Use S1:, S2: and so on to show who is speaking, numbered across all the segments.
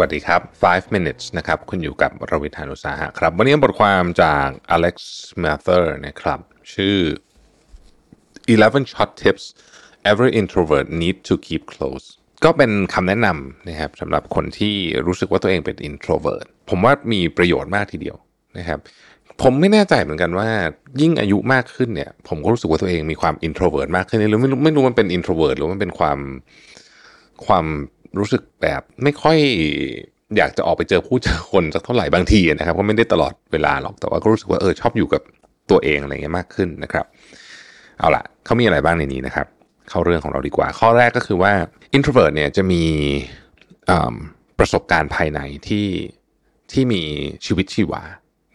S1: วัสดีครับ 5 minutes นะครับ คุณอยู่กับรวิทยานุสาหะครับ วันนี้บทความจาก Alex Mather นะครับ ชื่อ 11 short tips every introvert need to keep close ก็เป็นคำแนะนำนะครับสำหรับคนที่รู้สึกว่าตัวเองเป็น introvert ผมว่ามีประโยชน์มากทีเดียวนะครับ ผมไม่แน่ใจเหมือนกันว่ายิ่งอายุมากขึ้นเนี่ย ผมก็รู้สึกว่าตัวเองมีความ introvert มากขึ้นหรือไม่รู้ไม่รู้มันเป็น introvert หรือมันเป็นความความ รู้สึกแบบไม่ค่อยอยากจะออกไปเจอผู้เจอคนสักเท่าไหร่บางทีนะครับก็ไม่ได้ตลอดเวลาหรอกแต่ว่าก็รู้สึกว่าเออชอบอยู่กับตัวเองอะไรเงี้ยมากขึ้นนะครับ เอาล่ะเขามีอะไรบ้างในนี้นะครับ เข้าเรื่องของเราดีกว่า ข้อแรกก็คือว่า introvert เนี่ยจะมีประสบการณ์ภายในที่ที่มีชีวิตชีวา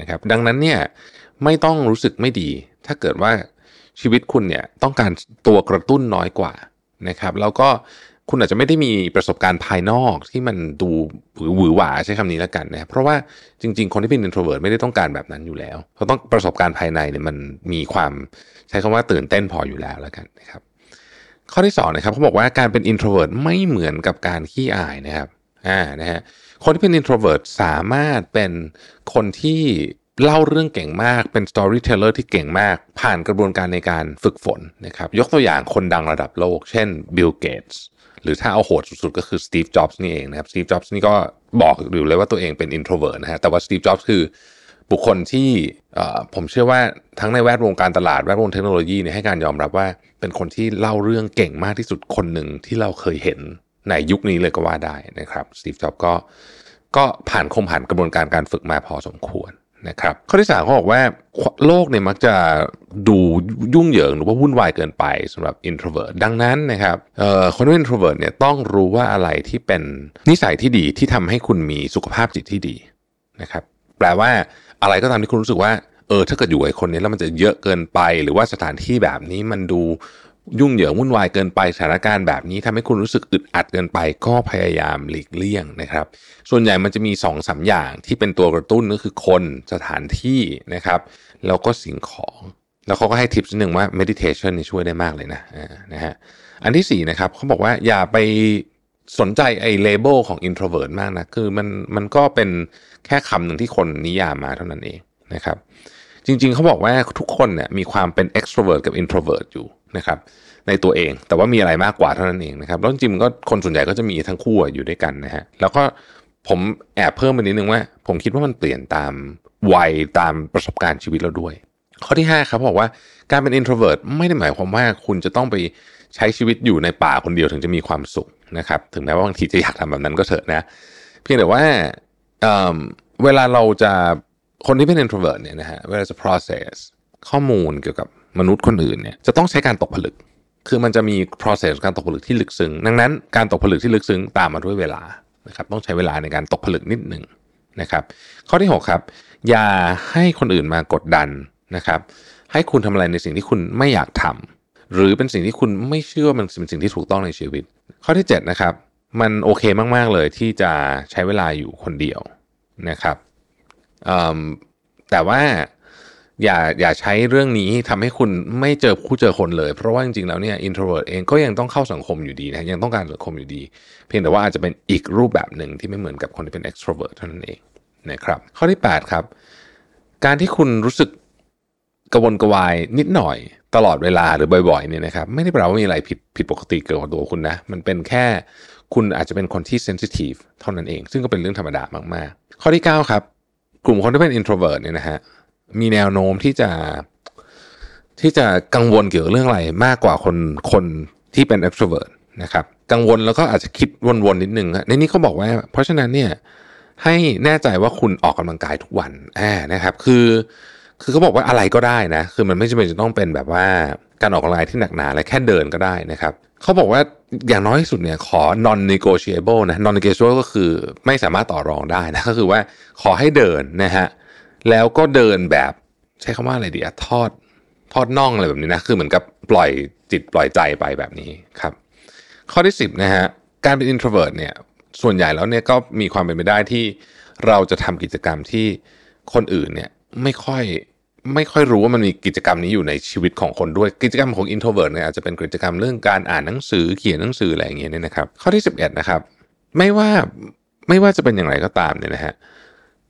S1: นะครับ ดังนั้นเนี่ยไม่ต้องรู้สึกไม่ดี ถ้าเกิดว่าชีวิตคุณเนี่ยต้องการตัวกระตุ้นน้อยกว่านะครับ แล้วก็ คุณอาจจะไม่ได้มีประสบการณ์ภายนอกที่มันดูหวือหวาใช้คำนี้แล้วกันนะเพราะว่าจริง ๆ คนที่เป็น introvert ไม่ได้ต้องการแบบนั้นอยู่แล้วเขาต้องประสบการณ์ภายในเนี่ยมันมีความใช้คำว่าตื่นเต้นพออยู่แล้วแล้วกันนะครับข้อที่2นะครับเขาบอกว่าการเป็น introvert ไม่เหมือนกับการขี้อายนะครับอ่านะฮะคนที่เป็น introvert สามารถเป็นคนที่ เล่าเรื่องเก่งมากเป็น storyteller ที่เก่งมาก ผ่านกระบวนการในการฝึกฝนนะครับยกตัวอย่างคนดังระดับโลก เช่น Bill Gates หรือถ้าเอาโหดสุดๆ ก็คือสตีฟจ็อบส์นี่เองนะครับสตีฟจ็อบส์นี่ก็บอกอยู่เลยว่าตัวเองเป็น introvert นะฮะแต่ว่าสตีฟจ็อบส์คือบุคคลที่ผมเชื่อว่าทั้งในแวดวงการตลาดแวดวงเทคโนโลยีเนี่ยให้การยอมรับว่าเป็นคนที่เล่าเรื่องเก่งมากที่สุดคนหนึ่งที่เราเคยเห็นในยุคนี้เลยก็ว่าได้นะครับสตีฟจ็อบส์ก็ก็ผ่านคมผ่านกระบวนการการฝึกมาพอสมควร นะครับข้อที่สามเขาบอกว่าโลกเนี่ยมักจะดูยุ่งเหยิงหรือว่าวุ่นวายเกินไปสำหรับ introvert ดังนั้นนะครับคนที่เป็น introvert เนี่ยต้องรู้ว่าอะไรที่เป็นนิสัยที่ดีที่ทำให้คุณมีสุขภาพจิตที่ดีนะครับแปลว่าอะไรก็ตามที่คุณรู้สึกว่าเออถ้าเกิดอยู่กับคนนี้แล้วมันจะเยอะเกินไป หรือว่าสถานที่แบบนี้มันดู ยุ่งเหยิงวุ่นวายเกินไปสถานการณ์แบบนี้ทำให้คุณรู้สึกอึดอัดเกินไปก็พยายามหลีกเลี่ยงนะครับ ส่วนใหญ่มันจะมี2อสอย่างที่เป็นตัวกระตุ้นก็คือคนสถานที่นะครับ แล้วก็สิ่งของแล้วเขาก็ให้ทิปหนึ่งว่า meditation นี่ช่วยได้มากเลยนะนะฮะอันที่4นะครับเขาบอกว่าอย่าไปสนใจไอ้เลเบลของ introvert มากนะ คือมันมันก็เป็นแค่คำหนึ่งที่คนนิยามมาเท่านั้นเองนะครับ จริง ๆเขาบอกว่าทุกคนเนี่ยมีความเป็น extrovert กับ introvert อยู่นะครับในตัวเองแต่ว่ามีอะไรมากกว่าเท่านั้นเองนะครับแล้วจริงๆก็คนส่วนใหญ่ก็จะมีทั้งคู่อยู่ด้วยกันนะฮะแล้วก็ผมแอบเพิ่มไปนิดนึงว่า ผมคิดว่ามันเปลี่ยนตามวัยตามประสบการณ์ชีวิตเราด้วย ข้อที่ 5 ครับบอกว่าการเป็น introvert ไม่ได้หมายความว่าคุณจะต้องไปใช้ชีวิตอยู่ในป่าคนเดียวถึงจะมีความสุขนะครับถึงแม้ว่าบางทีจะอยากทำแบบนั้นก็เถอะนะ เพียงแต่ว่าเเวลาเราจะ คนที่เป็น introvert เนี่ยนะฮะเวลาจะ process ข้อมูลเกี่ยวกับมนุษย์คนอื่นเนี่ยจะต้องใช้การตกผลึก คือมันจะมี process การตกผลึกที่ลึกซึ้ง ดังนั้นการตกผลึกที่ลึกซึ้งตามมาด้วยเวลานะครับต้องใช้เวลาในการตกผลึกนิดหนึ่งนะครับข้อที่ 6 ครับ อย่าให้คนอื่นมากดดันนะครับให้คุณทำอะไรในสิ่งที่คุณไม่อยากทำหรือเป็นสิ่งที่คุณไม่เชื่อว่ามันเป็นสิ่งที่ถูกต้องในชีวิต ข้อที่ 7 นะครับ มันโอเคมาก ๆ เลยที่จะใช้เวลาอยู่คนเดียวนะครับ แต่ว่าอย่าอย่าใช้เรื่องนี้ทำให้คุณไม่เจอผู้เจอคนเลย เพราะว่าจริงๆแล้วเนี่ย introvert เองก็ยังต้องเข้าสังคมอยู่ดีนะยังต้องการสังคมอยู่ดี เพียงแต่ว่าอาจจะเป็นอีกรูปแบบหนึ่งที่ไม่เหมือนกับคนที่เป็น extrovert เท่านั้นเองนะครับข้อที่ 8 ครับ การที่คุณรู้สึกกระวนกระวายนิดหน่อยตลอดเวลาหรือบ่อยๆเนี่ยนะครับไม่ได้แปลว่ามีอะไรผิดผิดปกติเกิดกับตัวคุณนะมันเป็นแค่คุณอาจจะเป็นคนที่ sensitive เท่านั้นเอง ซึ่งก็เป็นเรื่องธรรมดามากๆ ข้อที่ 9 ครับ กลุ่มคนที่เป็น introvert เนี่ยนะฮะมีแนวโน้มที่จะที่จะกังวลเกี่ยวกับเรื่องอะไรมากกว่าคนคนที่เป็น extrovert นะครับกังวลแล้วก็อาจจะคิดวนๆนิดนึงในนี้เขาบอกว่า เพราะฉะนั้นเนี่ยให้แน่ใจว่าคุณออกกำลังกายทุกวันอ่านะครับ คือ คือเขาบอกว่าอะไรก็ได้นะ คือมันไม่จำเป็นจะต้องเป็นแบบว่า การออกกำลังกายที่หนักหนาและแค่เดินก็ได้นะครับเขาบอกว่าอย่างน้อยที่สุดเนี่ยขอ non negotiable นะ non negotiable ก็คือไม่สามารถต่อรองได้นะก็คือว่าขอให้เดินนะฮะแล้วก็เดินแบบใช้คำว่าอะไรดีอะทอดทอดน่องอะไรแบบนี้นะคือเหมือนกับปล่อยจิตปล่อยใจไปแบบนี้ครับข้อที่ 10นะฮะการเป็น introvert เนี่ยส่วนใหญ่แล้วเนี่ยก็มีความเป็นไปได้ที่เราจะทำกิจกรรมที่คนอื่นเนี่ยไม่ค่อย ไม่ค่อยรู้ว่ามันมีกิจกรรมนี้อยู่ในชีวิตของคนด้วยกิจกรรมของ introvert เนี่ยอาจจะเป็นกิจกรรมเรื่องการอ่านหนังสือเขียนหนังสืออะไรอย่างเงี้ยเนี่ยนะครับ ข้อที่ 11 นะครับ ไม่ว่าไม่ว่าจะเป็นอย่างไรก็ตามเนี่ยนะฮะ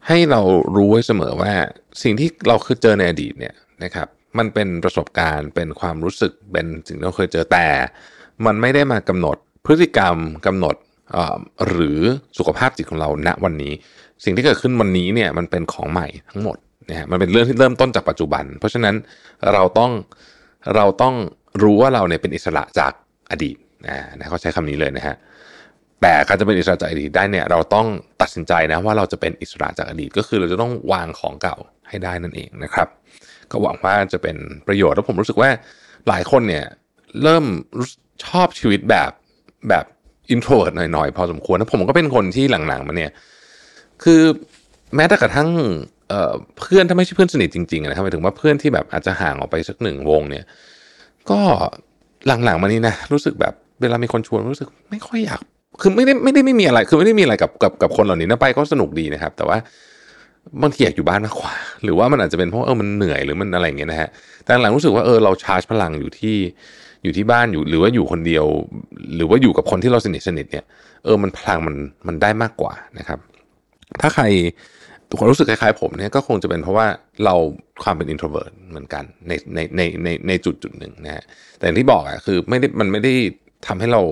S1: ให้เรารู้ไว้เสมอว่าสิ่งที่เราเคยเจอในอดีตเนี่ยนะครับ มันเป็นประสบการณ์เป็นความรู้สึกเป็นสิ่งที่เราเคยเจอแต่ มันไม่ได้มากำหนดพฤติกรรมกำหนดหรือสุขภาพจิตของเราณวันนี้ สิ่งที่เกิดขึ้นวันนี้เนี่ยมันเป็นของใหม่ทั้งหมด นะฮะมันเป็นเรื่องที่เริ่มต้นจากปัจจุบัน เพราะฉะนั้นเราต้องเราต้องรู้ว่าเราเนี่ยเป็นอิสระจากอดีตนะเขาใช้คำนี้เลยนะฮะแต่การจะเป็นอิสระจากอดีตได้เนี่ยเราต้องตัดสินใจนะว่าเราจะเป็นอิสระจากอดีต ก็คือเราจะต้องวางของเก่าให้ได้นั่นเองนะครับ ก็หวังว่าจะเป็นประโยชน์แล้วผมรู้สึกว่าหลายคนเนี่ยเริ่มชอบชีวิตแบบแบบอินโทรดหน่อยๆ พอสมควรนะผมก็เป็นคนที่หลังๆมาเนี่ย คือแม้แต่กระทั่ง เพื่อนถ้าไม่ใช่เพื่อนสนิทจริงๆนะครับหมายถึงว่าเพื่อนที่แบบอาจจะห่างออกไปสักหนึ่งวงเนี่ย ก็หลังๆมานี้นะรู้สึกแบบเวลามีคนชวนรู้สึกไม่ค่อยอยาก คือไม่ได้ไม่ได้ไม่มีอะไร คือไม่ได้มีอะไรกับกับกับคนเหล่านี้นะไปก็สนุกดีนะครับ แต่ว่าบางทีอยากอยู่บ้านมากกว่า หรือว่ามันอาจจะเป็นเพราะเออมันเหนื่อยหรือมันอะไรอย่างเงี้ยนะฮะแต่หลังรู้สึกว่าเออเราชาร์จพลังอยู่ที่อยู่ที่บ้านอยู่หรือว่าอยู่คนเดียว หรือว่าอยู่กับคนที่เราสนิทสนิทเนี่ย เออมันพลังมันมันได้มากกว่านะครับ ถ้าใคร ความรู้สึกคล้ายๆผมเนี่ยก็คงจะเป็นเพราะว่าเราความเป็น introvert เหมือนกันในในในในในจุดจุดหนึ่งนะฮะแต่อย่างที่บอกอะคือไม่ได้มันไม่ได้ทำให้เรา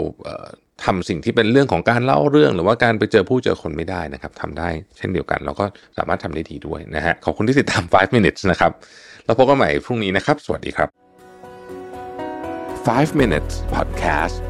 S1: ทำสิ่งที่เป็นเรื่องของการเล่าเรื่อง หรือว่าการไปเจอผู้เจอคนไม่ได้นะครับทำได้เช่นเดียวกัน เราก็สามารถทำได้ดีด้วยนะฮะขอบคุณที่ติดตาม 5 minutes นะครับแล้วพบกันใหม่พรุ่งนี้นะครับ สวัสดีครับ 5 minutes podcast